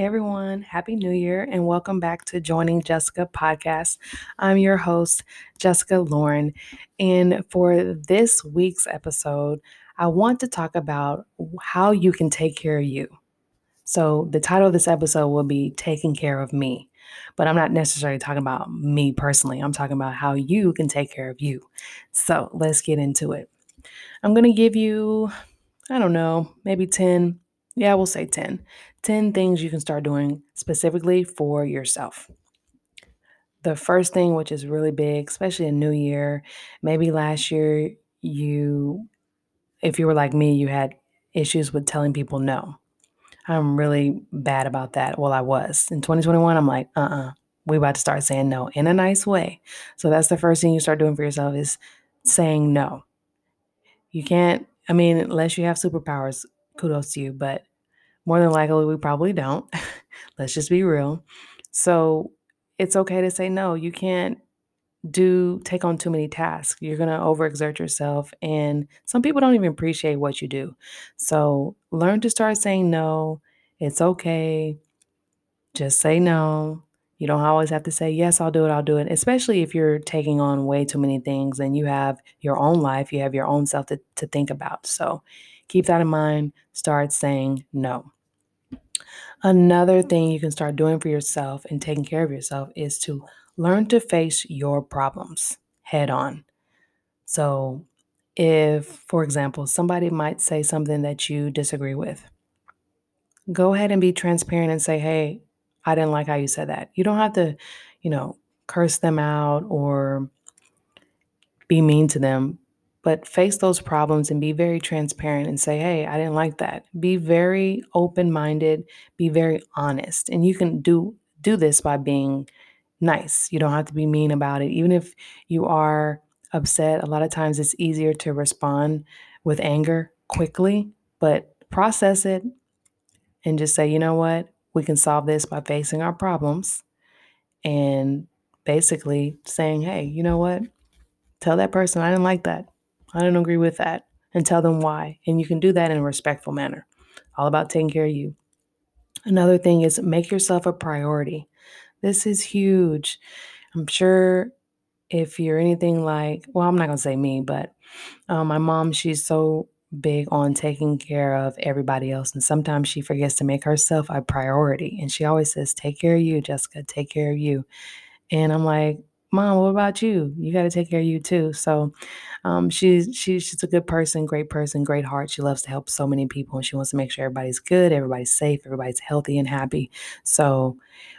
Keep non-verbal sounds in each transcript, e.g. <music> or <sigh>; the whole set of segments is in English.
Hey everyone, Happy New Year and welcome back to Joining Jessica podcast. I'm your host, Jessica Lauren. And for this week's episode, I want to talk about how you can take care of you. So, the title of this episode will be Taking Care of Me, but I'm not necessarily talking about me personally. I'm talking about how you can take care of you. So, let's get into it. I'm going to give you, I don't know, maybe 10 yeah, we'll say 10. 10 things you can start doing specifically for yourself. The first thing, which is really big, especially a new year, maybe last year you, if you were like me, you had issues with telling people no. I'm really bad about that. Well, I was. In 2021, I'm like, uh uh-uh, uh, we about to start saying no in a nice way. So that's the first thing you start doing for yourself is saying no. You can't, I mean, unless you have superpowers, kudos to you, but more than likely we probably don't. <laughs> Let's just be real. So it's okay to say no. You can't do take on too many tasks. You're going to overexert yourself and some people don't even appreciate what you do. So learn to start saying no. It's okay. Just say no. You don't always have to say, yes, I'll do it, I'll do it, especially if you're taking on way too many things and you have your own life, you have your own self to, to think about. So keep that in mind. Start saying no. Another thing you can start doing for yourself and taking care of yourself is to learn to face your problems head on. So, if, for example, somebody might say something that you disagree with, go ahead and be transparent and say, hey, I didn't like how you said that. You don't have to, you know, curse them out or be mean to them, but face those problems and be very transparent and say, hey, I didn't like that. Be very open minded, be very honest. And you can do do this by being nice. You don't have to be mean about it. Even if you are upset, a lot of times it's easier to respond with anger quickly, but process it and just say, you know what? We can solve this by facing our problems and basically saying, hey, you know what? Tell that person I didn't like that. I didn't agree with that. And tell them why. And you can do that in a respectful manner. All about taking care of you. Another thing is make yourself a priority. This is huge. I'm sure if you're anything like, well, I'm not going to say me, but um, my mom, she's so big on taking care of everybody else. And sometimes she forgets to make herself a priority. And she always says, Take care of you, Jessica, take care of you. And I'm like, Mom, what about you? You got to take care of you too. So um, she's, she's she's a good person, great person, great heart. She loves to help so many people and she wants to make sure everybody's good, everybody's safe, everybody's healthy and happy. So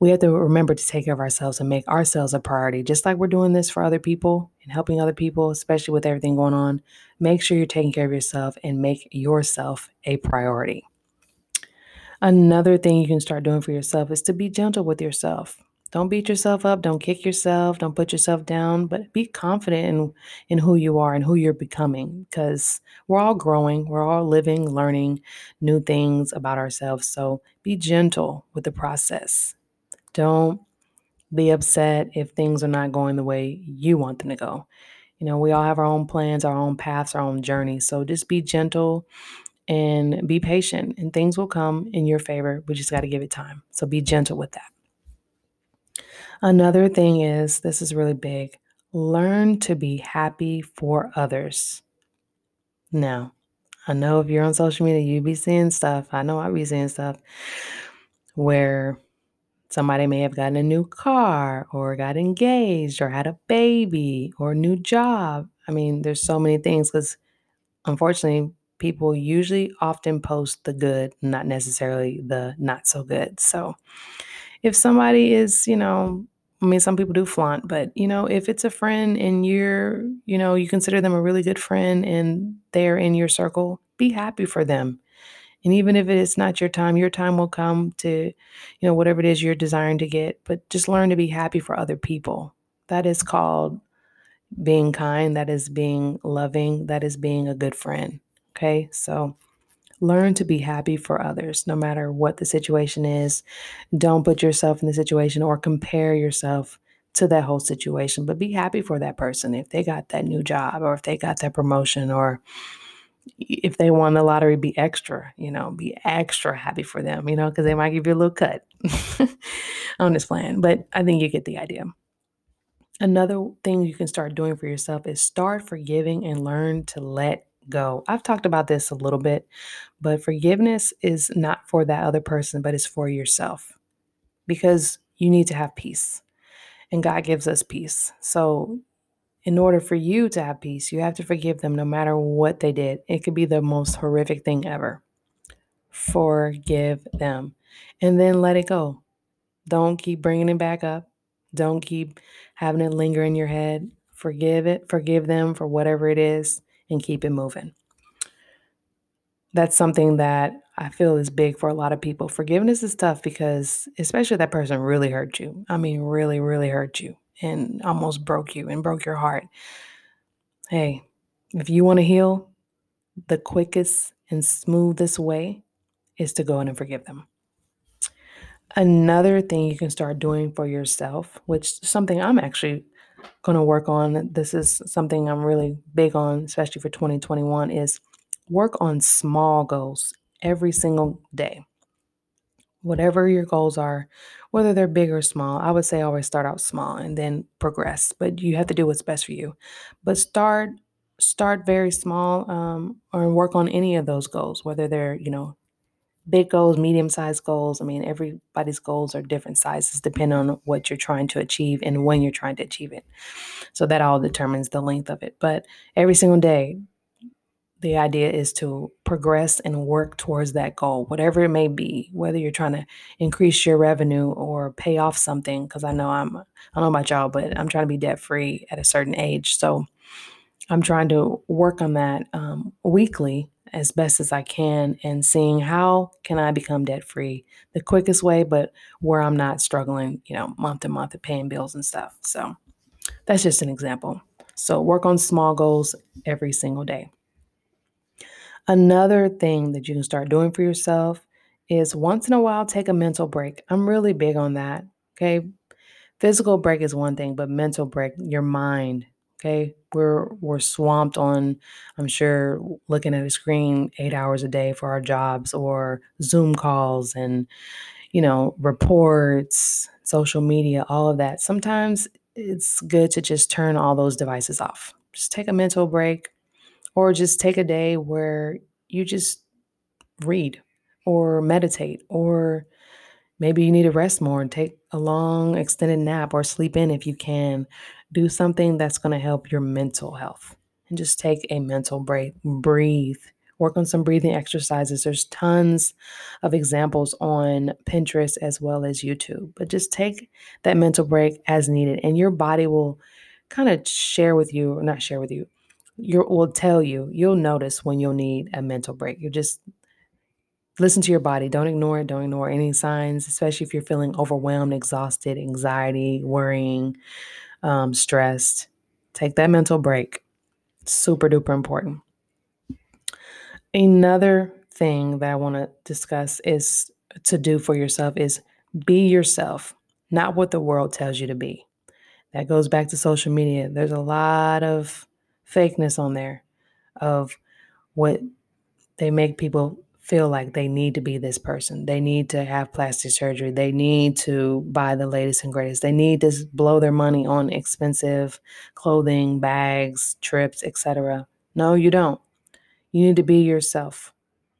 we have to remember to take care of ourselves and make ourselves a priority, just like we're doing this for other people and helping other people, especially with everything going on. Make sure you're taking care of yourself and make yourself a priority. Another thing you can start doing for yourself is to be gentle with yourself. Don't beat yourself up. Don't kick yourself. Don't put yourself down, but be confident in, in who you are and who you're becoming because we're all growing. We're all living, learning new things about ourselves. So be gentle with the process. Don't be upset if things are not going the way you want them to go. You know, we all have our own plans, our own paths, our own journeys. So just be gentle and be patient, and things will come in your favor. We just got to give it time. So be gentle with that. Another thing is this is really big learn to be happy for others. Now, I know if you're on social media, you be seeing stuff. I know I be seeing stuff where somebody may have gotten a new car or got engaged or had a baby or a new job. I mean, there's so many things because unfortunately, people usually often post the good, not necessarily the not so good. So if somebody is, you know, I mean, some people do flaunt, but you know, if it's a friend and you're, you know, you consider them a really good friend and they're in your circle, be happy for them. And even if it's not your time, your time will come to, you know, whatever it is you're desiring to get, but just learn to be happy for other people. That is called being kind, that is being loving, that is being a good friend. Okay? So, Learn to be happy for others, no matter what the situation is. Don't put yourself in the situation or compare yourself to that whole situation, but be happy for that person if they got that new job or if they got that promotion or if they won the lottery, be extra, you know, be extra happy for them, you know, because they might give you a little cut <laughs> on this plan. But I think you get the idea. Another thing you can start doing for yourself is start forgiving and learn to let go. I've talked about this a little bit, but forgiveness is not for that other person, but it's for yourself because you need to have peace. And God gives us peace. So, in order for you to have peace, you have to forgive them no matter what they did. It could be the most horrific thing ever. Forgive them and then let it go. Don't keep bringing it back up. Don't keep having it linger in your head. Forgive it, forgive them for whatever it is, and keep it moving. That's something that I feel is big for a lot of people. Forgiveness is tough because, especially that person really hurt you. I mean, really, really hurt you and almost broke you and broke your heart. Hey, if you want to heal, the quickest and smoothest way is to go in and forgive them. Another thing you can start doing for yourself, which something I'm actually going to work on, this is something I'm really big on, especially for 2021, is work on small goals every single day. Whatever your goals are, whether they're big or small, I would say always start out small and then progress. But you have to do what's best for you. But start start very small um, or work on any of those goals, whether they're you know big goals, medium sized goals. I mean, everybody's goals are different sizes depending on what you're trying to achieve and when you're trying to achieve it. So that all determines the length of it. But every single day, the idea is to progress and work towards that goal, whatever it may be, whether you're trying to increase your revenue or pay off something. Because I know I'm, I don't know about y'all, but I'm trying to be debt free at a certain age. So I'm trying to work on that um, weekly as best as I can and seeing how can I become debt free the quickest way, but where I'm not struggling, you know, month to month of paying bills and stuff. So that's just an example. So work on small goals every single day. Another thing that you can start doing for yourself is once in a while take a mental break. I'm really big on that. Okay. Physical break is one thing, but mental break, your mind, Okay. We're we're swamped on, I'm sure, looking at a screen eight hours a day for our jobs or Zoom calls and, you know, reports, social media, all of that. Sometimes it's good to just turn all those devices off. Just take a mental break or just take a day where you just read or meditate or maybe you need to rest more and take a long extended nap or sleep in if you can do something that's going to help your mental health and just take a mental break, breathe, work on some breathing exercises. There's tons of examples on Pinterest as well as YouTube, but just take that mental break as needed, and your body will kind of share with you, or not share with you, you will tell you, you'll notice when you'll need a mental break. You just listen to your body. Don't ignore it. Don't ignore any signs, especially if you're feeling overwhelmed, exhausted, anxiety, worrying um, stressed, take that mental break. Super duper important. Another thing that I want to discuss is to do for yourself is be yourself, not what the world tells you to be. That goes back to social media. There's a lot of fakeness on there of what they make people feel like they need to be this person. They need to have plastic surgery. They need to buy the latest and greatest. They need to blow their money on expensive clothing, bags, trips, etc. No, you don't. You need to be yourself.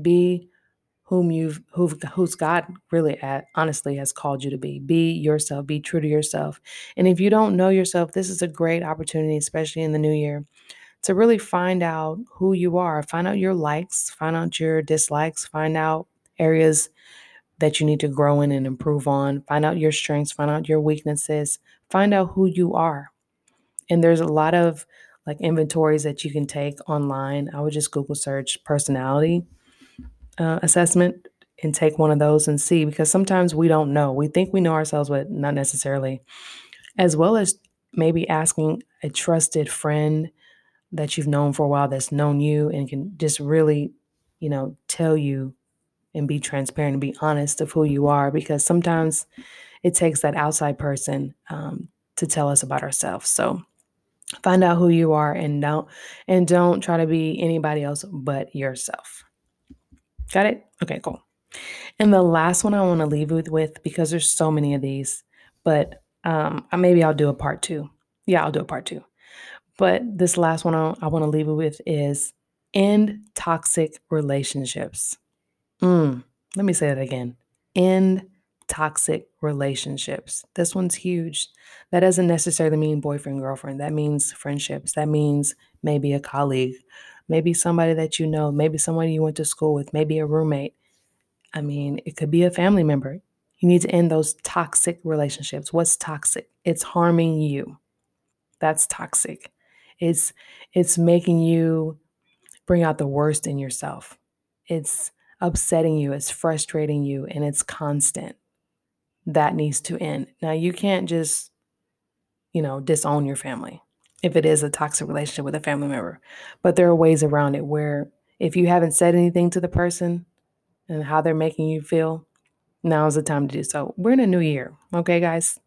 Be whom you've who who's God really at, honestly has called you to be. Be yourself. Be true to yourself. And if you don't know yourself, this is a great opportunity, especially in the new year, to really find out who you are, find out your likes, find out your dislikes, find out areas that you need to grow in and improve on, find out your strengths, find out your weaknesses, find out who you are. And there's a lot of like inventories that you can take online. I would just Google search personality uh, assessment and take one of those and see because sometimes we don't know. We think we know ourselves, but not necessarily. As well as maybe asking a trusted friend that you've known for a while that's known you and can just really, you know, tell you and be transparent and be honest of who you are because sometimes it takes that outside person um, to tell us about ourselves. So Find out who you are and don't and don't try to be anybody else but yourself. Got it? Okay, cool. And the last one I want to leave with because there's so many of these, but um, maybe I'll do a part two. Yeah, I'll do a part two. But this last one I, I want to leave it with is end toxic relationships. Mm, let me say that again. End toxic relationships. This one's huge. That doesn't necessarily mean boyfriend, girlfriend. That means friendships. That means maybe a colleague, maybe somebody that you know, maybe someone you went to school with, maybe a roommate. I mean, it could be a family member. You need to end those toxic relationships. What's toxic? It's harming you. That's toxic. It's it's making you bring out the worst in yourself. It's upsetting you, it's frustrating you, and it's constant. That needs to end. Now, you can't just, you know, disown your family if it is a toxic relationship with a family member, but there are ways around it where if you haven't said anything to the person and how they're making you feel, now is the time to do so. We're in a new year, okay, guys?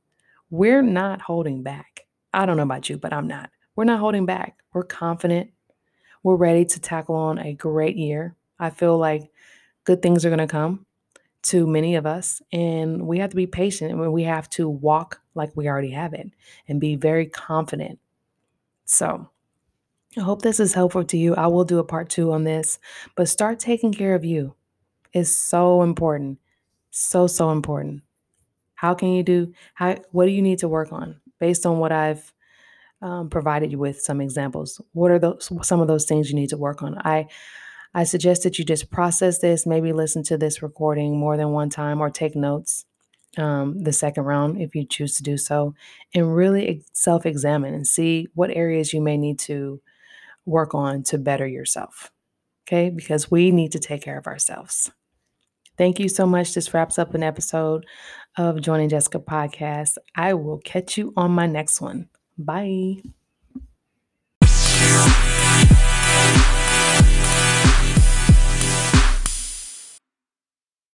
We're not holding back. I don't know about you, but I'm not. We're not holding back. We're confident. We're ready to tackle on a great year. I feel like good things are going to come to many of us, and we have to be patient and we have to walk like we already have it and be very confident. So, I hope this is helpful to you. I will do a part two on this, but start taking care of you is so important. So, so important. How can you do, how, what do you need to work on based on what I've um, provided you with some examples. What are those some of those things you need to work on? I I suggest that you just process this, maybe listen to this recording more than one time or take notes um, the second round if you choose to do so, and really self examine and see what areas you may need to work on to better yourself. Okay, because we need to take care of ourselves. Thank you so much. This wraps up an episode of Joining Jessica podcast. I will catch you on my next one. Bye.